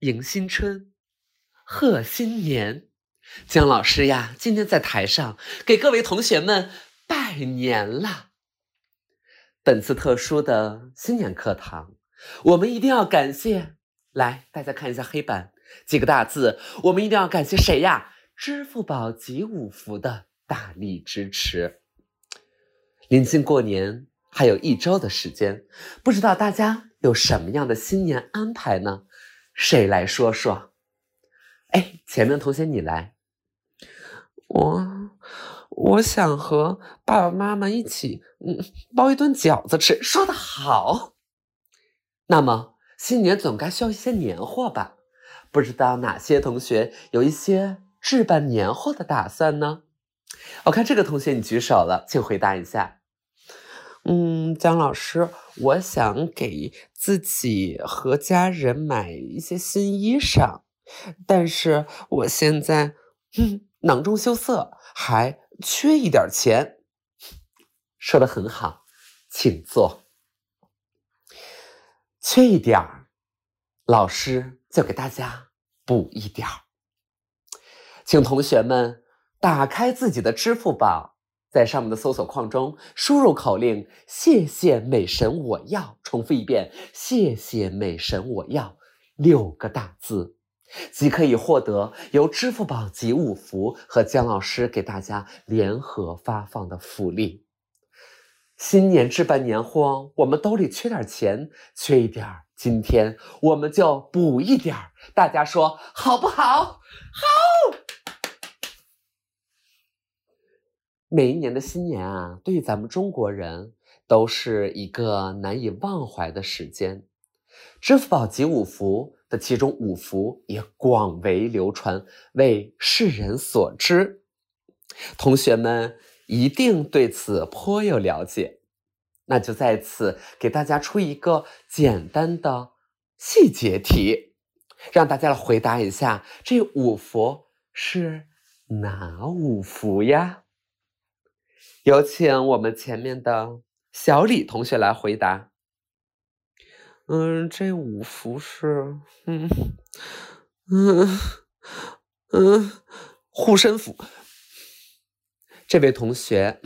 迎新春，贺新年。姜老师呀，今天在台上给各位同学们拜年了。本次特殊的新年课堂，我们一定要感谢。来，大家看一下黑板，几个大字，我们一定要感谢谁呀？支付宝集五福的大力支持。临近过年，还有一周的时间，不知道大家有什么样的新年安排呢？谁来说说？哎，前面同学你来。我我想和爸爸妈妈一起，嗯，包一顿饺子吃。说的好。那么新年总该需要一些年货吧？不知道哪些同学有一些置办年货的打算呢？我看这个同学你举手了，请回答一下。嗯，姜老师，我想给自己和家人买一些新衣裳，但是我现在嗯囊中羞涩，还缺一点钱。说的很好，请坐。缺一点儿，老师就给大家补一点儿。请同学们打开自己的支付宝。在上面的搜索框中输入口令“谢谢美神我要”，重复一遍“谢谢美神我要”六个大字，即可以获得由支付宝集五福和姜老师给大家联合发放的福利。新年置办年货，我们兜里缺点钱，缺一点儿，今天我们就补一点儿，大家说好不好？好。每一年的新年啊，对于咱们中国人都是一个难以忘怀的时间。支付宝集五福的其中五福也广为流传，为世人所知。同学们一定对此颇有了解，那就在此给大家出一个简单的细节题，让大家来回答一下：这五福是哪五福呀？有请我们前面的小李同学来回答。嗯，这五福是，嗯嗯嗯，护身符。这位同学，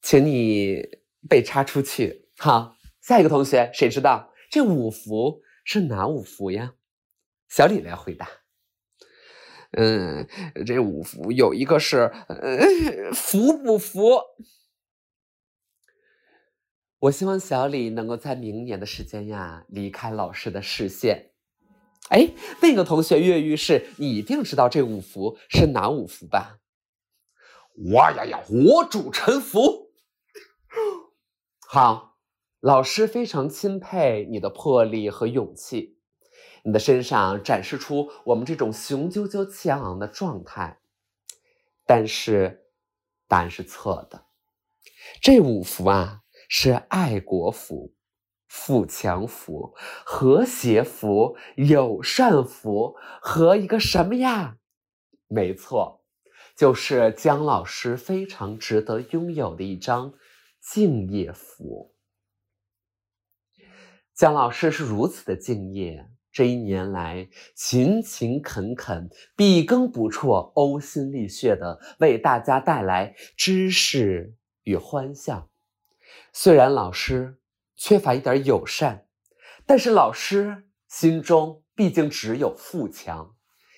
请你被插出去。好，下一个同学，谁知道这五福是哪五福呀？小李来回答。嗯，这五福有一个是呃福不福？我希望小李能够在明年的时间呀离开老师的视线。哎，那个同学跃跃欲试，你一定知道这五福是哪五福吧？哇呀呀，我主沉浮。好，老师非常钦佩你的魄力和勇气。你的身上展示出我们这种雄赳赳、气昂昂的状态，但是答案是错的。这五福啊，是爱国福、富强福、和谐福、友善福和一个什么呀？没错，就是姜老师非常值得拥有的一张敬业福。姜老师是如此的敬业。这一年来，勤勤恳恳、笔耕不辍、呕心沥血的为大家带来知识与欢笑。虽然老师缺乏一点友善，但是老师心中毕竟只有富强，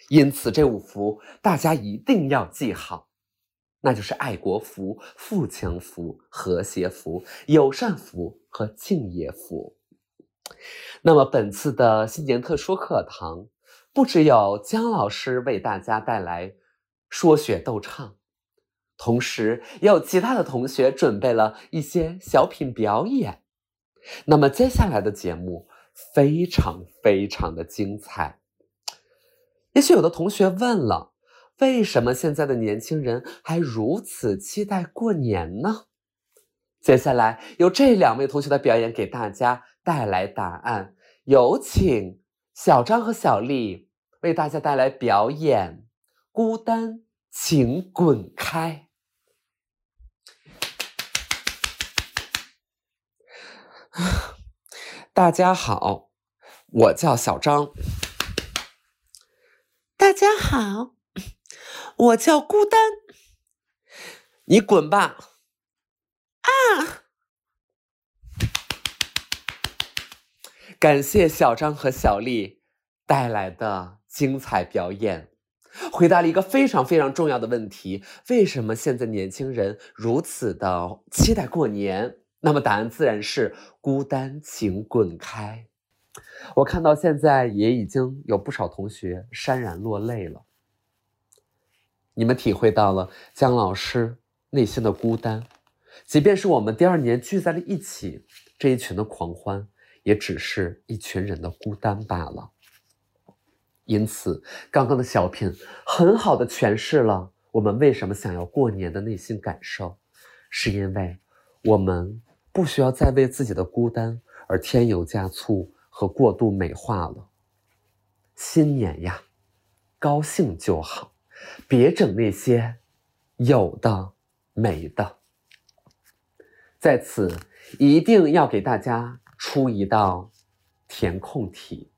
因此这五福大家一定要记好，那就是爱国福、富强福、和谐福、友善福和敬业福。那么本次的新年特殊课堂，不只有姜老师为大家带来说学逗唱，同时也有其他的同学准备了一些小品表演。那么接下来的节目非常非常的精彩。也许有的同学问了，为什么现在的年轻人还如此期待过年呢？接下来由这两位同学的表演给大家带来答案，有请小张和小丽为大家带来表演。孤单，请滚开！大家好，我叫小张。大家好，我叫孤单。你滚吧！啊！感谢小张和小丽带来的精彩表演，回答了一个非常非常重要的问题：为什么现在年轻人如此的期待过年？那么答案自然是孤单，请滚开。我看到现在也已经有不少同学潸然落泪了，你们体会到了姜老师内心的孤单，即便是我们第二年聚在了一起，这一群的狂欢。也只是一群人的孤单罢了。因此，刚刚的小品很好的诠释了我们为什么想要过年的内心感受，是因为我们不需要再为自己的孤单而添油加醋和过度美化了。新年呀，高兴就好，别整那些有的没的。在此，一定要给大家。出一道填空题，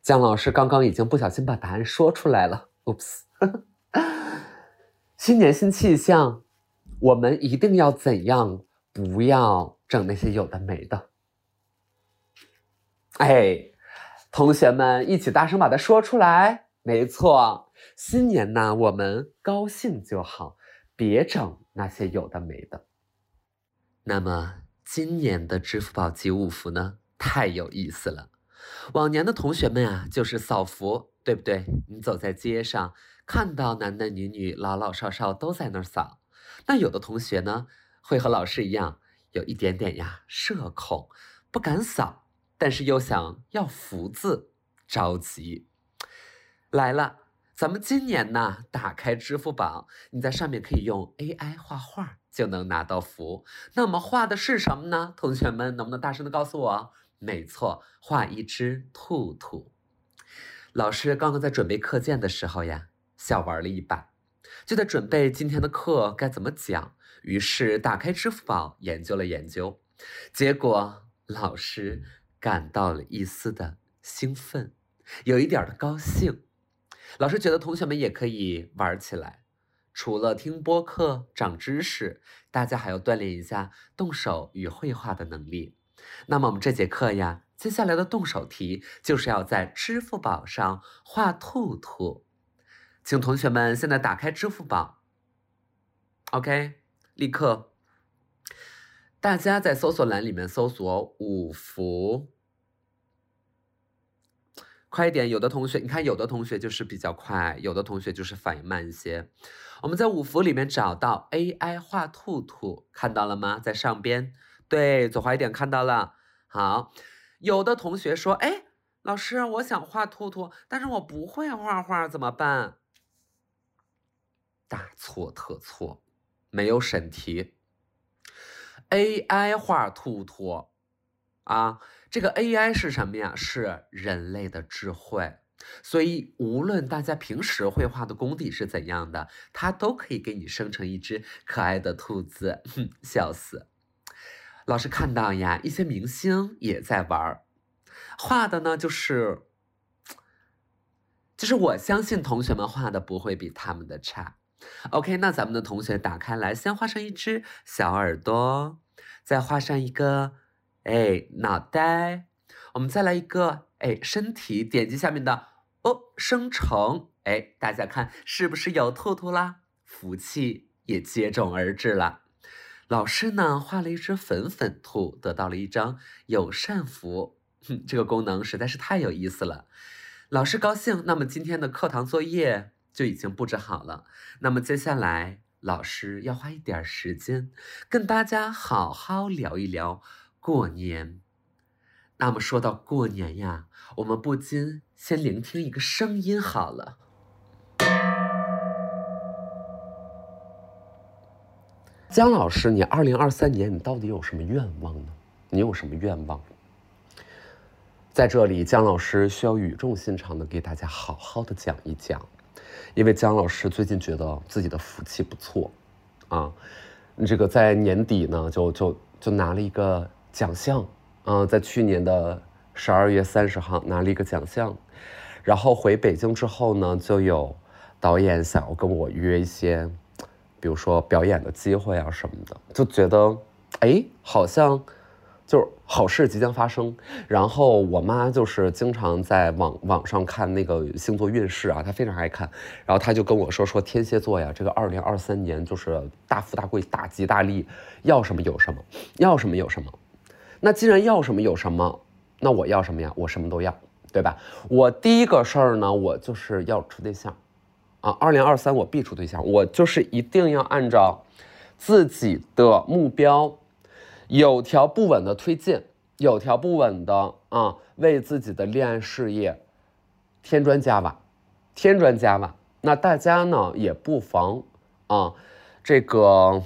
姜老师刚刚已经不小心把答案说出来了，oops。新年新气象，我们一定要怎样？不要整那些有的没的。哎，同学们一起大声把它说出来。没错，新年呢，我们高兴就好，别整那些有的没的。那么。今年的支付宝集五福呢，太有意思了。往年的同学们啊，就是扫福，对不对？你走在街上，看到男男女女、老老少少都在那儿扫。那有的同学呢，会和老师一样，有一点点呀社恐，不敢扫，但是又想要福字，着急。来了，咱们今年呢，打开支付宝，你在上面可以用 AI 画画。就能拿到福。那么画的是什么呢？同学们能不能大声的告诉我？没错，画一只兔兔。老师刚刚在准备课件的时候呀，小玩了一把，就在准备今天的课该怎么讲。于是打开支付宝研究了研究，结果老师感到了一丝的兴奋，有一点的高兴。老师觉得同学们也可以玩起来。除了听播客长知识，大家还要锻炼一下动手与绘画的能力。那么我们这节课呀，接下来的动手题就是要在支付宝上画兔兔。请同学们现在打开支付宝，OK，立刻，大家在搜索栏里面搜索五福。快一点！有的同学，你看，有的同学就是比较快，有的同学就是反应慢一些。我们在五福里面找到 AI 画兔兔，看到了吗？在上边，对，左滑一点，看到了。好，有的同学说，哎，老师，我想画兔兔，但是我不会画画，怎么办？大错特错，没有审题。AI 画兔兔，啊。这个 AI 是什么呀？是人类的智慧，所以无论大家平时绘画的功底是怎样的，它都可以给你生成一只可爱的兔子。哼，笑死！老师看到呀，一些明星也在玩儿画的呢，就是就是我相信同学们画的不会比他们的差。OK，那咱们的同学打开来，先画上一只小耳朵，再画上一个。哎，脑袋，我们再来一个，哎，身体，点击下面的哦，生成，哎，大家看是不是有兔兔啦？福气也接踵而至了。老师呢画了一只粉粉兔，得到了一张友善福，哼，这个功能实在是太有意思了。老师高兴，那么今天的课堂作业就已经布置好了。那么接下来，老师要花一点时间跟大家好好聊一聊。过年，那么说到过年呀，我们不禁先聆听一个声音好了。姜老师，你二零二三年你到底有什么愿望呢？你有什么愿望？在这里，姜老师需要语重心长的给大家好好的讲一讲，因为姜老师最近觉得自己的福气不错，啊，这个在年底呢，就就就拿了一个。奖项，嗯，在去年的十二月三十号拿了一个奖项，然后回北京之后呢，就有导演想要跟我约一些，比如说表演的机会啊什么的，就觉得，哎，好像就是好事即将发生。然后我妈就是经常在网网上看那个星座运势啊，她非常爱看。然后她就跟我说说天蝎座呀，这个二零二三年就是大富大贵、大吉大利，要什么有什么，要什么有什么。那既然要什么有什么，那我要什么呀？我什么都要。对吧？我第一个事儿呢，我就是要处对象，啊，二零二三我必处对象，我就是一定要按照自己的目标，有条不紊的推进，有条不紊的啊，为自己的恋爱事业添砖加瓦，添砖加瓦。那大家呢也不妨啊，这个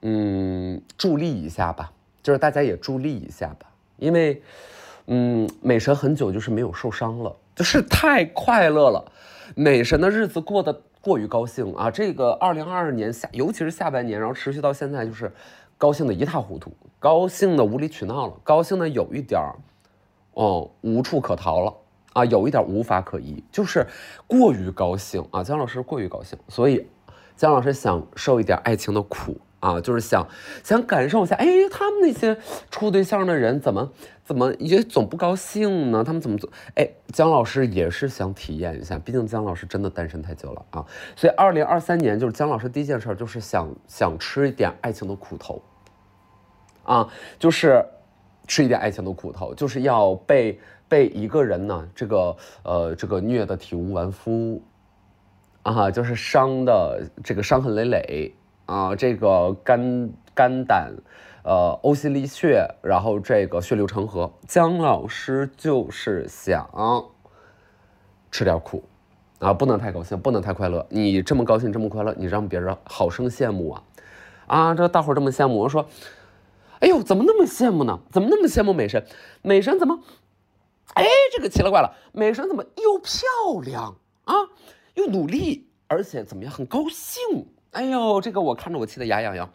嗯助力一下吧，就是大家也助力一下吧，因为。嗯，美神很久就是没有受伤了，就是太快乐了。美神的日子过得过于高兴啊！这个二零二二年下，尤其是下半年，然后持续到现在，就是高兴的一塌糊涂，高兴的无理取闹了，高兴的有一点儿，哦，无处可逃了啊，有一点无法可依，就是过于高兴啊！姜老师过于高兴，所以姜老师想受一点爱情的苦。啊，就是想想感受一下，哎，他们那些处对象的人怎么怎么也总不高兴呢？他们怎么做？哎，姜老师也是想体验一下，毕竟姜老师真的单身太久了啊。所以二零二三年就是姜老师第一件事就是想想吃一点爱情的苦头，啊，就是吃一点爱情的苦头，就是要被被一个人呢，这个呃这个虐的体无完肤，啊，就是伤的这个伤痕累累。啊，这个肝肝胆，呃，呕心沥血，然后这个血流成河。姜老师就是想吃点苦，啊，不能太高兴，不能太快乐。你这么高兴，这么快乐，你让别人好生羡慕啊！啊，这大伙这么羡慕，我说，哎呦，怎么那么羡慕呢？怎么那么羡慕美神？美神怎么？哎，这个奇了怪了，美神怎么又漂亮啊，又努力，而且怎么样，很高兴。哎呦，这个我看着我气得牙痒痒，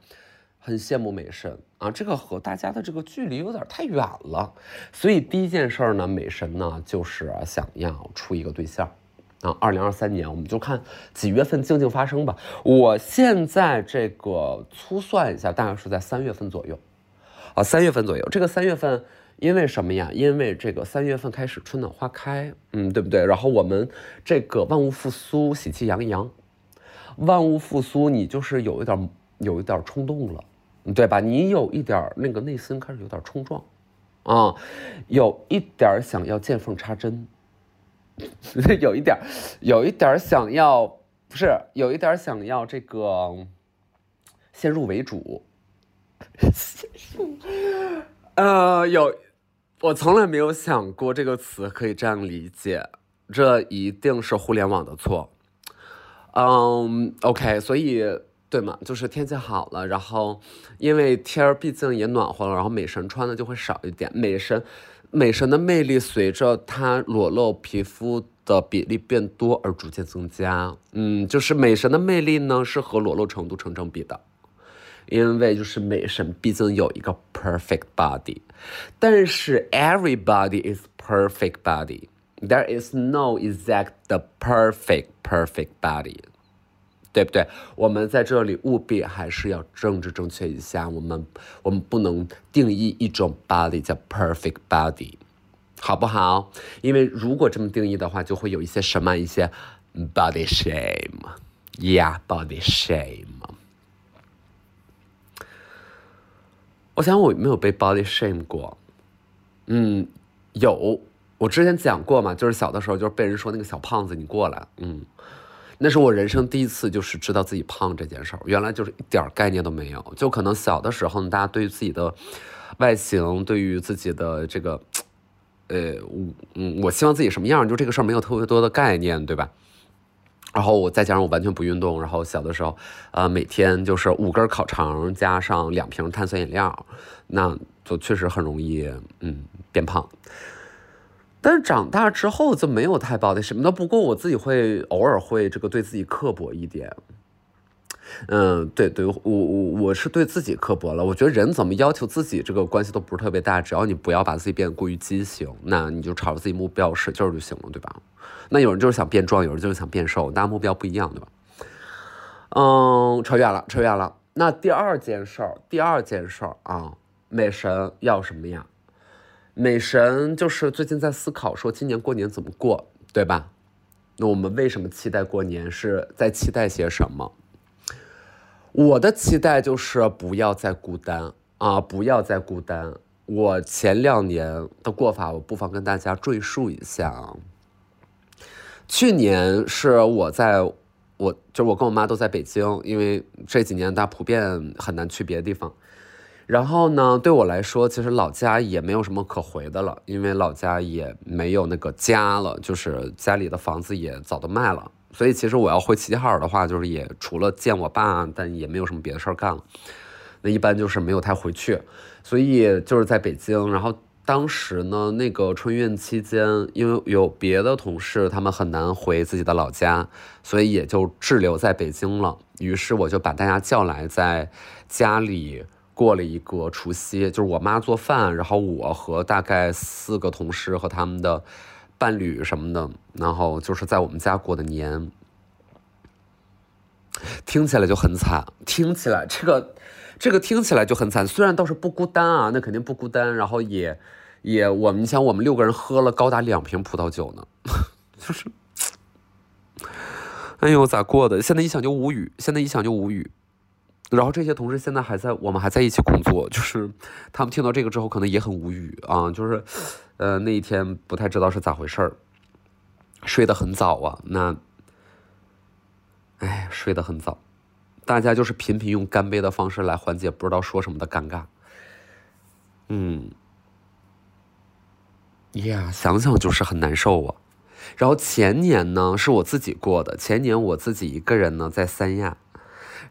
很羡慕美神啊！这个和大家的这个距离有点太远了，所以第一件事呢，美神呢就是想要处一个对象啊。二零二三年我们就看几月份静静发生吧。我现在这个粗算一下，大概是在三月份左右啊，三月份左右。这个三月份因为什么呀？因为这个三月份开始春暖花开，嗯，对不对？然后我们这个万物复苏，喜气洋洋。万物复苏，你就是有一点有一点冲动了，对吧？你有一点那个内心开始有点冲撞，啊，有一点想要见缝插针，有一点有一点想要，不是有一点想要这个先入为主，呃，有，我从来没有想过这个词可以这样理解，这一定是互联网的错。嗯，OK，所以对嘛，就是天气好了，然后因为天儿毕竟也暖和了，然后美神穿的就会少一点。美神，美神的魅力随着她裸露皮肤的比例变多而逐渐增加。嗯，就是美神的魅力呢是和裸露程度成正比的，因为就是美神毕竟有一个 perfect body，但是 everybody is perfect body。There is no exact the perfect perfect body，对不对？我们在这里务必还是要政治正确一下。我们我们不能定义一种 body 叫 perfect body，好不好？因为如果这么定义的话，就会有一些什么一些 body shame，yeah，body shame。我想我没有被 body shame 过？嗯，有。我之前讲过嘛，就是小的时候，就是被人说那个小胖子，你过来，嗯，那是我人生第一次，就是知道自己胖这件事儿，原来就是一点概念都没有，就可能小的时候，大家对于自己的外形，对于自己的这个，呃，嗯，我希望自己什么样，就这个事儿没有特别多的概念，对吧？然后我再加上我完全不运动，然后小的时候，呃，每天就是五根烤肠加上两瓶碳酸饮料，那就确实很容易，嗯，变胖。但是长大之后就没有太抱的什么的，不过我自己会偶尔会这个对自己刻薄一点，嗯，对对，我我我是对自己刻薄了。我觉得人怎么要求自己，这个关系都不是特别大。只要你不要把自己变得过于畸形，那你就朝着自己目标使劲就行了，对吧？那有人就是想变壮，有人就是想变瘦，大家目标不一样，对吧？嗯，扯远了，扯远了。那第二件事儿，第二件事儿啊，美神要什么呀？美神就是最近在思考说今年过年怎么过，对吧？那我们为什么期待过年？是在期待些什么？我的期待就是不要再孤单啊，不要再孤单。我前两年的过法，我不妨跟大家赘述一下啊。去年是我在，我就我跟我妈都在北京，因为这几年大家普遍很难去别的地方。然后呢，对我来说，其实老家也没有什么可回的了，因为老家也没有那个家了，就是家里的房子也早都卖了。所以其实我要回齐齐哈尔的话，就是也除了见我爸，但也没有什么别的事儿干了。那一般就是没有太回去，所以就是在北京，然后。当时呢，那个春运期间，因为有别的同事，他们很难回自己的老家，所以也就滞留在北京了。于是我就把大家叫来，在家里过了一个除夕，就是我妈做饭，然后我和大概四个同事和他们的伴侣什么的，然后就是在我们家过的年。听起来就很惨，听起来这个。这个听起来就很惨，虽然倒是不孤单啊，那肯定不孤单。然后也，也我们，想我们六个人喝了高达两瓶葡萄酒呢，就是，哎呦咋过的？现在一想就无语，现在一想就无语。然后这些同事现在还在，我们还在一起工作，就是他们听到这个之后可能也很无语啊，就是，呃那一天不太知道是咋回事儿，睡得很早啊，那，哎睡得很早。大家就是频频用干杯的方式来缓解不知道说什么的尴尬。嗯，呀，想想就是很难受啊。然后前年呢是我自己过的，前年我自己一个人呢在三亚，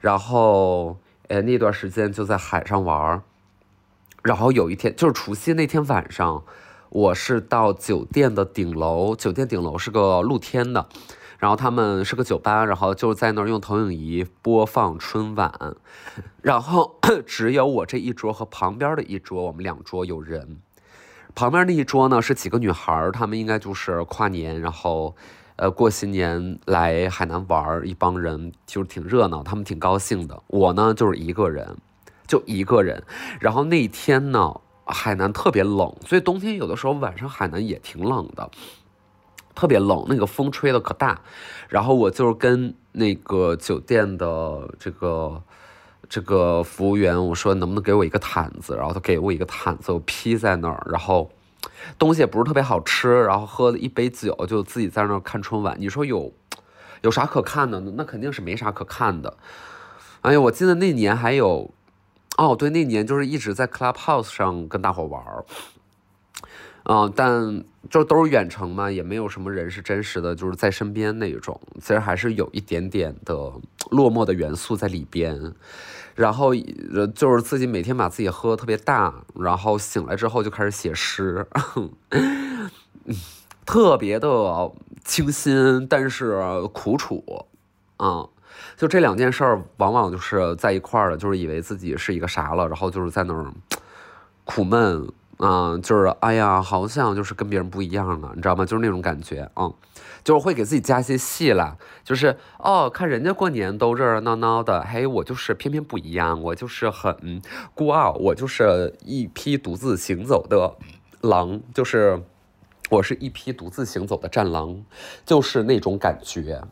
然后呃那段时间就在海上玩儿。然后有一天就是除夕那天晚上，我是到酒店的顶楼，酒店顶楼是个露天的。然后他们是个酒吧，然后就在那儿用投影仪播放春晚，然后 只有我这一桌和旁边的一桌，我们两桌有人。旁边那一桌呢是几个女孩，她们应该就是跨年，然后呃过新年来海南玩，一帮人就是挺热闹，他们挺高兴的。我呢就是一个人，就一个人。然后那天呢海南特别冷，所以冬天有的时候晚上海南也挺冷的。特别冷，那个风吹的可大，然后我就是跟那个酒店的这个这个服务员我说能不能给我一个毯子，然后他给我一个毯子，我披在那儿，然后东西也不是特别好吃，然后喝了一杯酒就自己在那儿看春晚。你说有有啥可看的？那肯定是没啥可看的。哎呀，我记得那年还有，哦对，那年就是一直在 Clubhouse 上跟大伙玩儿。嗯，但就都是远程嘛，也没有什么人是真实的，就是在身边那一种。其实还是有一点点的落寞的元素在里边。然后呃，就是自己每天把自己喝的特别大，然后醒来之后就开始写诗，特别的清新，但是苦楚。啊，就这两件事儿，往往就是在一块儿了，就是以为自己是一个啥了，然后就是在那儿苦闷。啊，就是哎呀，好像就是跟别人不一样了，你知道吗？就是那种感觉啊，就是会给自己加些戏啦。就是哦，看人家过年都热热闹闹的，嘿，我就是偏偏不一样，我就是很孤傲，我就是一匹独自行走的狼，就是我是一匹独自行走的战狼，就是那种感觉。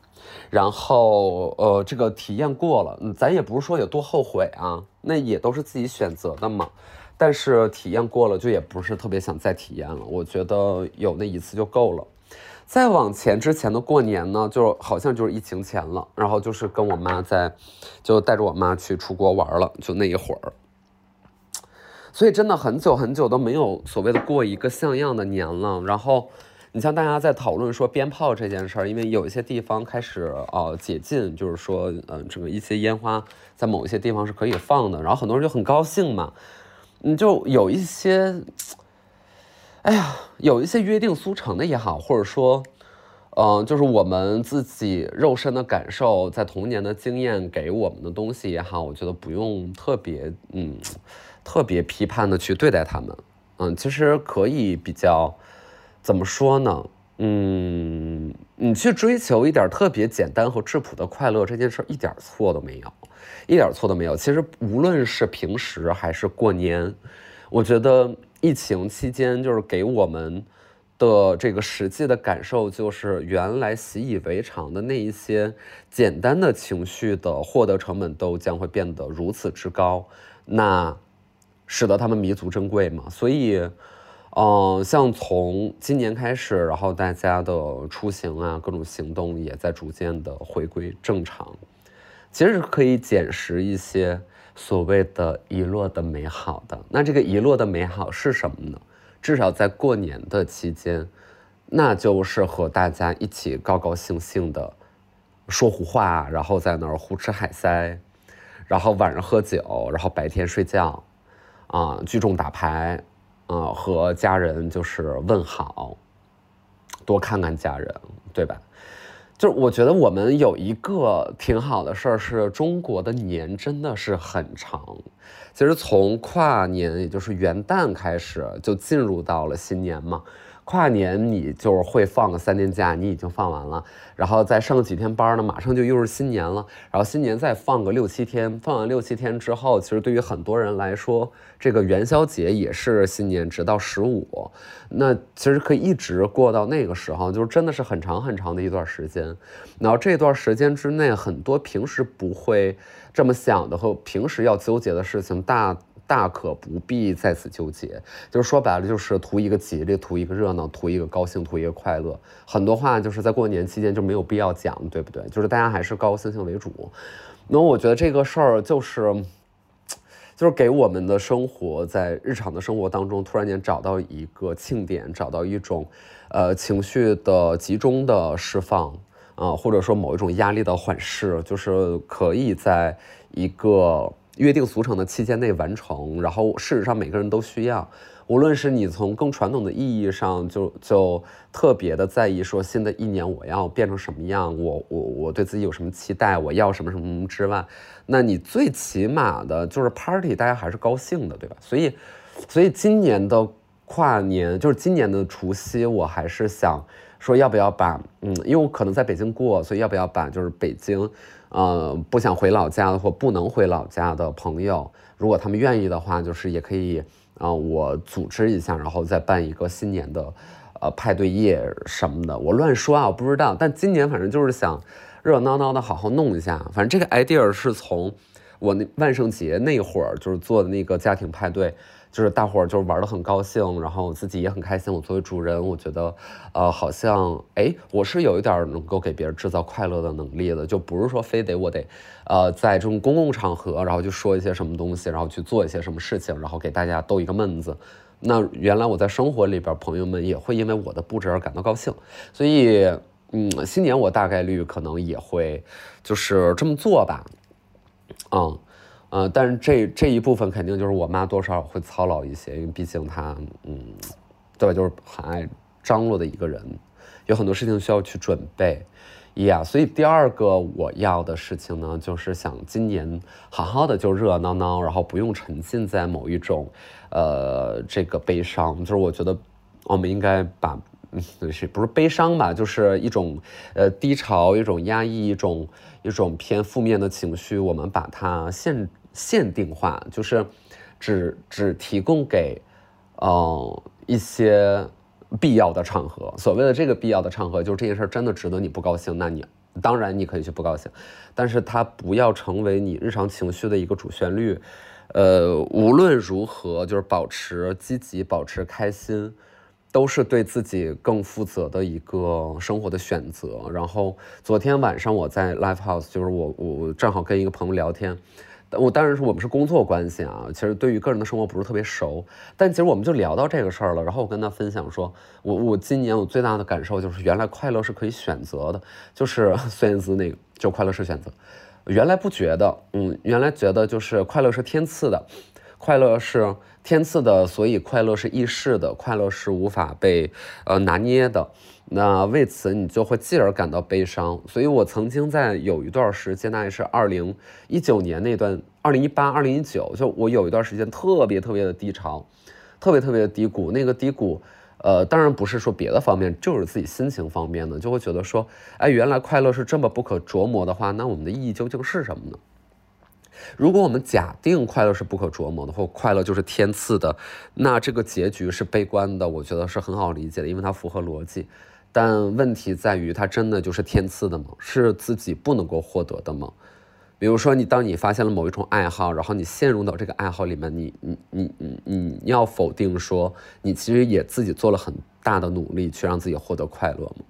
然后呃，这个体验过了，咱也不是说有多后悔啊，那也都是自己选择的嘛。但是体验过了，就也不是特别想再体验了。我觉得有那一次就够了。再往前之前的过年呢，就好像就是疫情前了。然后就是跟我妈在，就带着我妈去出国玩了，就那一会儿。所以真的很久很久都没有所谓的过一个像样的年了。然后你像大家在讨论说鞭炮这件事儿，因为有一些地方开始呃解禁，就是说嗯，这个一些烟花在某一些地方是可以放的，然后很多人就很高兴嘛。你就有一些，哎呀，有一些约定俗成的也好，或者说，嗯，就是我们自己肉身的感受，在童年的经验给我们的东西也好，我觉得不用特别嗯，特别批判的去对待他们。嗯，其实可以比较怎么说呢？嗯，你去追求一点特别简单和质朴的快乐，这件事一点错都没有，一点错都没有。其实无论是平时还是过年，我觉得疫情期间就是给我们。的这个实际的感受就是，原来习以为常的那一些简单的情绪的获得成本都将会变得如此之高，那使得他们弥足珍贵嘛。所以，嗯，像从今年开始，然后大家的出行啊，各种行动也在逐渐的回归正常，其实可以捡拾一些所谓的遗落的美好的。那这个遗落的美好是什么呢？至少在过年的期间，那就是和大家一起高高兴兴的说胡话，然后在那儿胡吃海塞，然后晚上喝酒，然后白天睡觉，啊，聚众打牌，啊，和家人就是问好，多看看家人，对吧？就是我觉得我们有一个挺好的事儿，是中国的年真的是很长。其实从跨年，也就是元旦开始，就进入到了新年嘛。跨年你就是会放个三天假，你已经放完了，然后再上几天班呢，马上就又是新年了。然后新年再放个六七天，放完六七天之后，其实对于很多人来说，这个元宵节也是新年，直到十五，那其实可以一直过到那个时候，就是真的是很长很长的一段时间。然后这段时间之内，很多平时不会这么想的和平时要纠结的事情，大。大可不必在此纠结，就是说白了，就是图一个吉利，图一个热闹，图一个高兴，图一个快乐。很多话就是在过年期间就没有必要讲，对不对？就是大家还是高高兴兴为主。那我觉得这个事儿就是，就是给我们的生活在日常的生活当中，突然间找到一个庆典，找到一种，呃，情绪的集中的释放啊，或者说某一种压力的缓释，就是可以在一个。约定俗成的期间内完成，然后事实上每个人都需要，无论是你从更传统的意义上就就特别的在意说新的一年我要变成什么样，我我我对自己有什么期待，我要什么什么之外，那你最起码的就是 party，大家还是高兴的，对吧？所以，所以今年的跨年就是今年的除夕，我还是想说要不要把嗯，因为我可能在北京过，所以要不要把就是北京。呃，不想回老家的或不能回老家的朋友，如果他们愿意的话，就是也可以啊，我组织一下，然后再办一个新年的，呃，派对夜什么的。我乱说啊，我不知道。但今年反正就是想热热闹闹的好好弄一下。反正这个 idea 是从我那万圣节那会儿就是做的那个家庭派对。就是大伙儿就是玩的很高兴，然后自己也很开心。我作为主人，我觉得，呃，好像哎，我是有一点能够给别人制造快乐的能力的，就不是说非得我得，呃，在这种公共场合，然后就说一些什么东西，然后去做一些什么事情，然后给大家逗一个闷子。那原来我在生活里边，朋友们也会因为我的布置而感到高兴。所以，嗯，新年我大概率可能也会就是这么做吧，嗯。呃，但是这这一部分肯定就是我妈多少会操劳一些，因为毕竟她，嗯，对吧，就是很爱张罗的一个人，有很多事情需要去准备，呀，所以第二个我要的事情呢，就是想今年好好的就热闹闹，然后不用沉浸在某一种，呃，这个悲伤，就是我觉得我们应该把，是不是悲伤吧，就是一种，呃，低潮，一种压抑，一种一种偏负面的情绪，我们把它限。限定化就是只只提供给，呃一些必要的场合。所谓的这个必要的场合，就是这件事真的值得你不高兴，那你当然你可以去不高兴，但是它不要成为你日常情绪的一个主旋律。呃，无论如何，就是保持积极，保持开心，都是对自己更负责的一个生活的选择。然后昨天晚上我在 Live House，就是我我正好跟一个朋友聊天。我当然是我们是工作关系啊，其实对于个人的生活不是特别熟，但其实我们就聊到这个事儿了。然后我跟他分享说，我我今年我最大的感受就是，原来快乐是可以选择的，就是 孙燕姿那个，就快乐是选择。原来不觉得，嗯，原来觉得就是快乐是天赐的，快乐是天赐的，所以快乐是易逝的，快乐是无法被呃拿捏的。那为此你就会继而感到悲伤。所以我曾经在有一段时间，那也是二零一九年那段，二零一八、二零一九，就我有一段时间特别特别的低潮，特别特别的低谷。那个低谷，呃，当然不是说别的方面，就是自己心情方面的，就会觉得说，哎，原来快乐是这么不可琢磨的话，那我们的意义究竟是什么呢？如果我们假定快乐是不可琢磨的，或快乐就是天赐的，那这个结局是悲观的，我觉得是很好理解的，因为它符合逻辑。但问题在于，它真的就是天赐的吗？是自己不能够获得的吗？比如说，你当你发现了某一种爱好，然后你陷入到这个爱好里面，你你你你你要否定说，你其实也自己做了很大的努力去让自己获得快乐吗？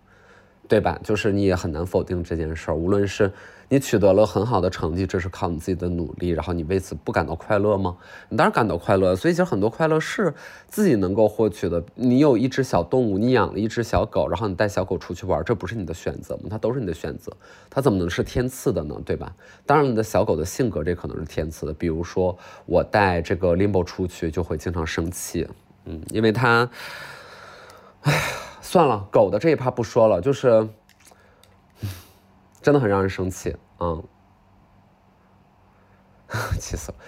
对吧？就是你也很难否定这件事儿，无论是。你取得了很好的成绩，这是靠你自己的努力，然后你为此不感到快乐吗？你当然感到快乐。所以其实很多快乐是自己能够获取的。你有一只小动物，你养了一只小狗，然后你带小狗出去玩，这不是你的选择吗？它都是你的选择，它怎么能是天赐的呢？对吧？当然，你的小狗的性格这可能是天赐的。比如说，我带这个 Limbo 出去就会经常生气，嗯，因为它，唉，算了，狗的这一趴不说了，就是。真的很让人生气，嗯，气死了。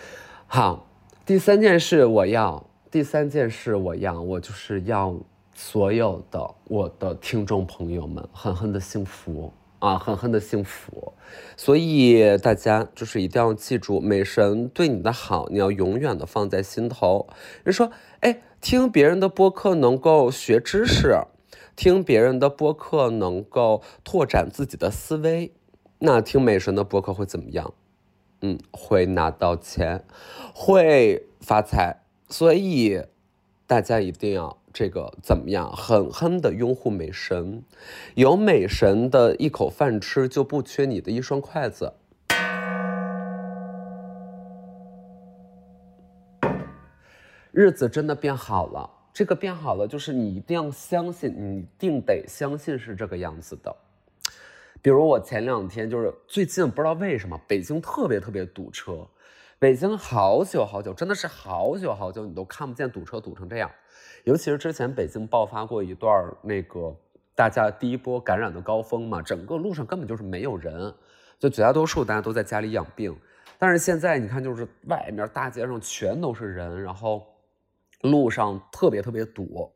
好，第三件事我要，第三件事我要，我就是要所有的我的听众朋友们狠狠的幸福啊，狠狠的幸福。所以大家就是一定要记住，美神对你的好，你要永远的放在心头。人说，哎，听别人的播客能够学知识。听别人的播客能够拓展自己的思维，那听美神的播客会怎么样？嗯，会拿到钱，会发财。所以大家一定要这个怎么样？狠狠的拥护美神，有美神的一口饭吃，就不缺你的一双筷子。日子真的变好了。这个变好了，就是你一定要相信，你一定得相信是这个样子的。比如我前两天，就是最近不知道为什么，北京特别特别堵车，北京好久好久，真的是好久好久，你都看不见堵车堵成这样。尤其是之前北京爆发过一段那个大家第一波感染的高峰嘛，整个路上根本就是没有人，就绝大多数大家都在家里养病。但是现在你看，就是外面大街上全都是人，然后。路上特别特别堵，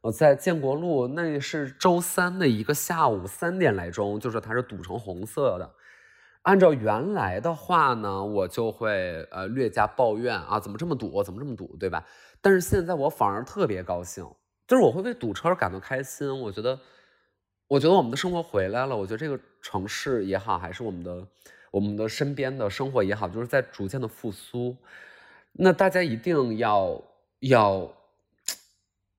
我在建国路，那是周三的一个下午三点来钟，就是它是堵成红色的。按照原来的话呢，我就会呃略加抱怨啊，怎么这么堵，怎么这么堵，对吧？但是现在我反而特别高兴，就是我会为堵车而感到开心。我觉得，我觉得我们的生活回来了，我觉得这个城市也好，还是我们的我们的身边的生活也好，就是在逐渐的复苏。那大家一定要。要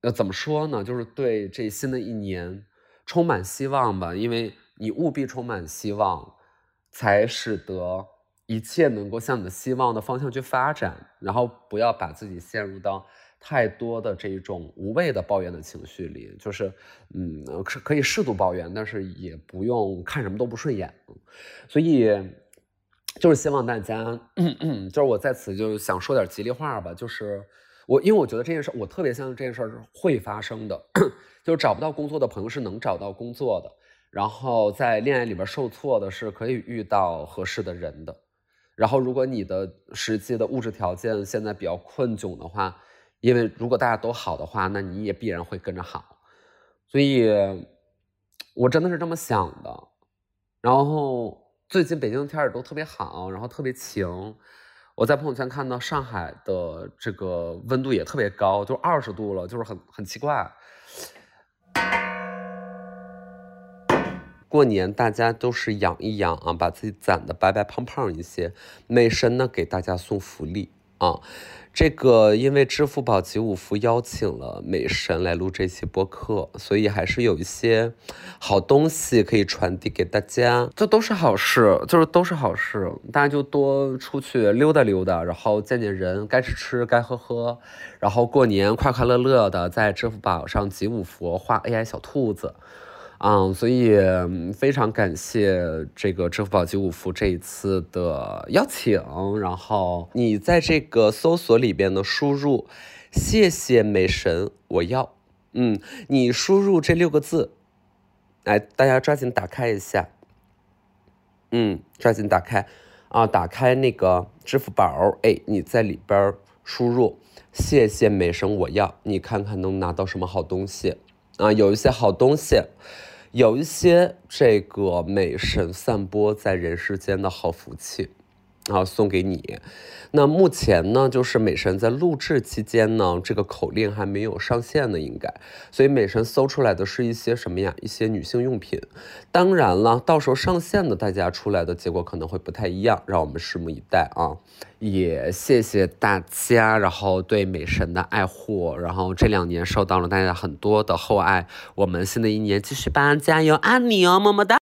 要怎么说呢？就是对这新的一年充满希望吧，因为你务必充满希望，才使得一切能够向你的希望的方向去发展。然后不要把自己陷入到太多的这种无谓的抱怨的情绪里，就是嗯，可可以适度抱怨，但是也不用看什么都不顺眼。所以就是希望大家，就是我在此就想说点吉利话吧，就是。我因为我觉得这件事，我特别相信这件事是会发生的，就是找不到工作的朋友是能找到工作的，然后在恋爱里边受挫的是可以遇到合适的人的，然后如果你的实际的物质条件现在比较困窘的话，因为如果大家都好的话，那你也必然会跟着好，所以，我真的是这么想的。然后最近北京的天儿都特别好，然后特别晴。我在朋友圈看到上海的这个温度也特别高，就二十度了，就是很很奇怪。过年大家都是养一养啊，把自己攒的白白胖胖一些。美神呢给大家送福利啊。这个因为支付宝集五福邀请了美神来录这期播客，所以还是有一些好东西可以传递给大家，这都是好事，就是都是好事。大家就多出去溜达溜达，然后见见人，该吃吃，该喝喝，然后过年快快乐乐的在支付宝上集五福画 AI 小兔子，嗯，所以非常感谢这个支付宝及五福这一次的邀请。然后你在这个搜索里边呢，输入“谢谢美神，我要”，嗯，你输入这六个字，来，大家抓紧打开一下，嗯，抓紧打开啊，打开那个支付宝，哎，你在里边输入。谢谢美神，我要你看看能拿到什么好东西啊？有一些好东西，有一些这个美神散播在人世间的好福气。啊，送给你。那目前呢，就是美神在录制期间呢，这个口令还没有上线呢，应该。所以美神搜出来的是一些什么呀？一些女性用品。当然了，到时候上线的大家出来的结果可能会不太一样，让我们拭目以待啊！也谢谢大家，然后对美神的爱护，然后这两年受到了大家很多的厚爱。我们新的一年继续吧，加油，爱你哦，么么哒。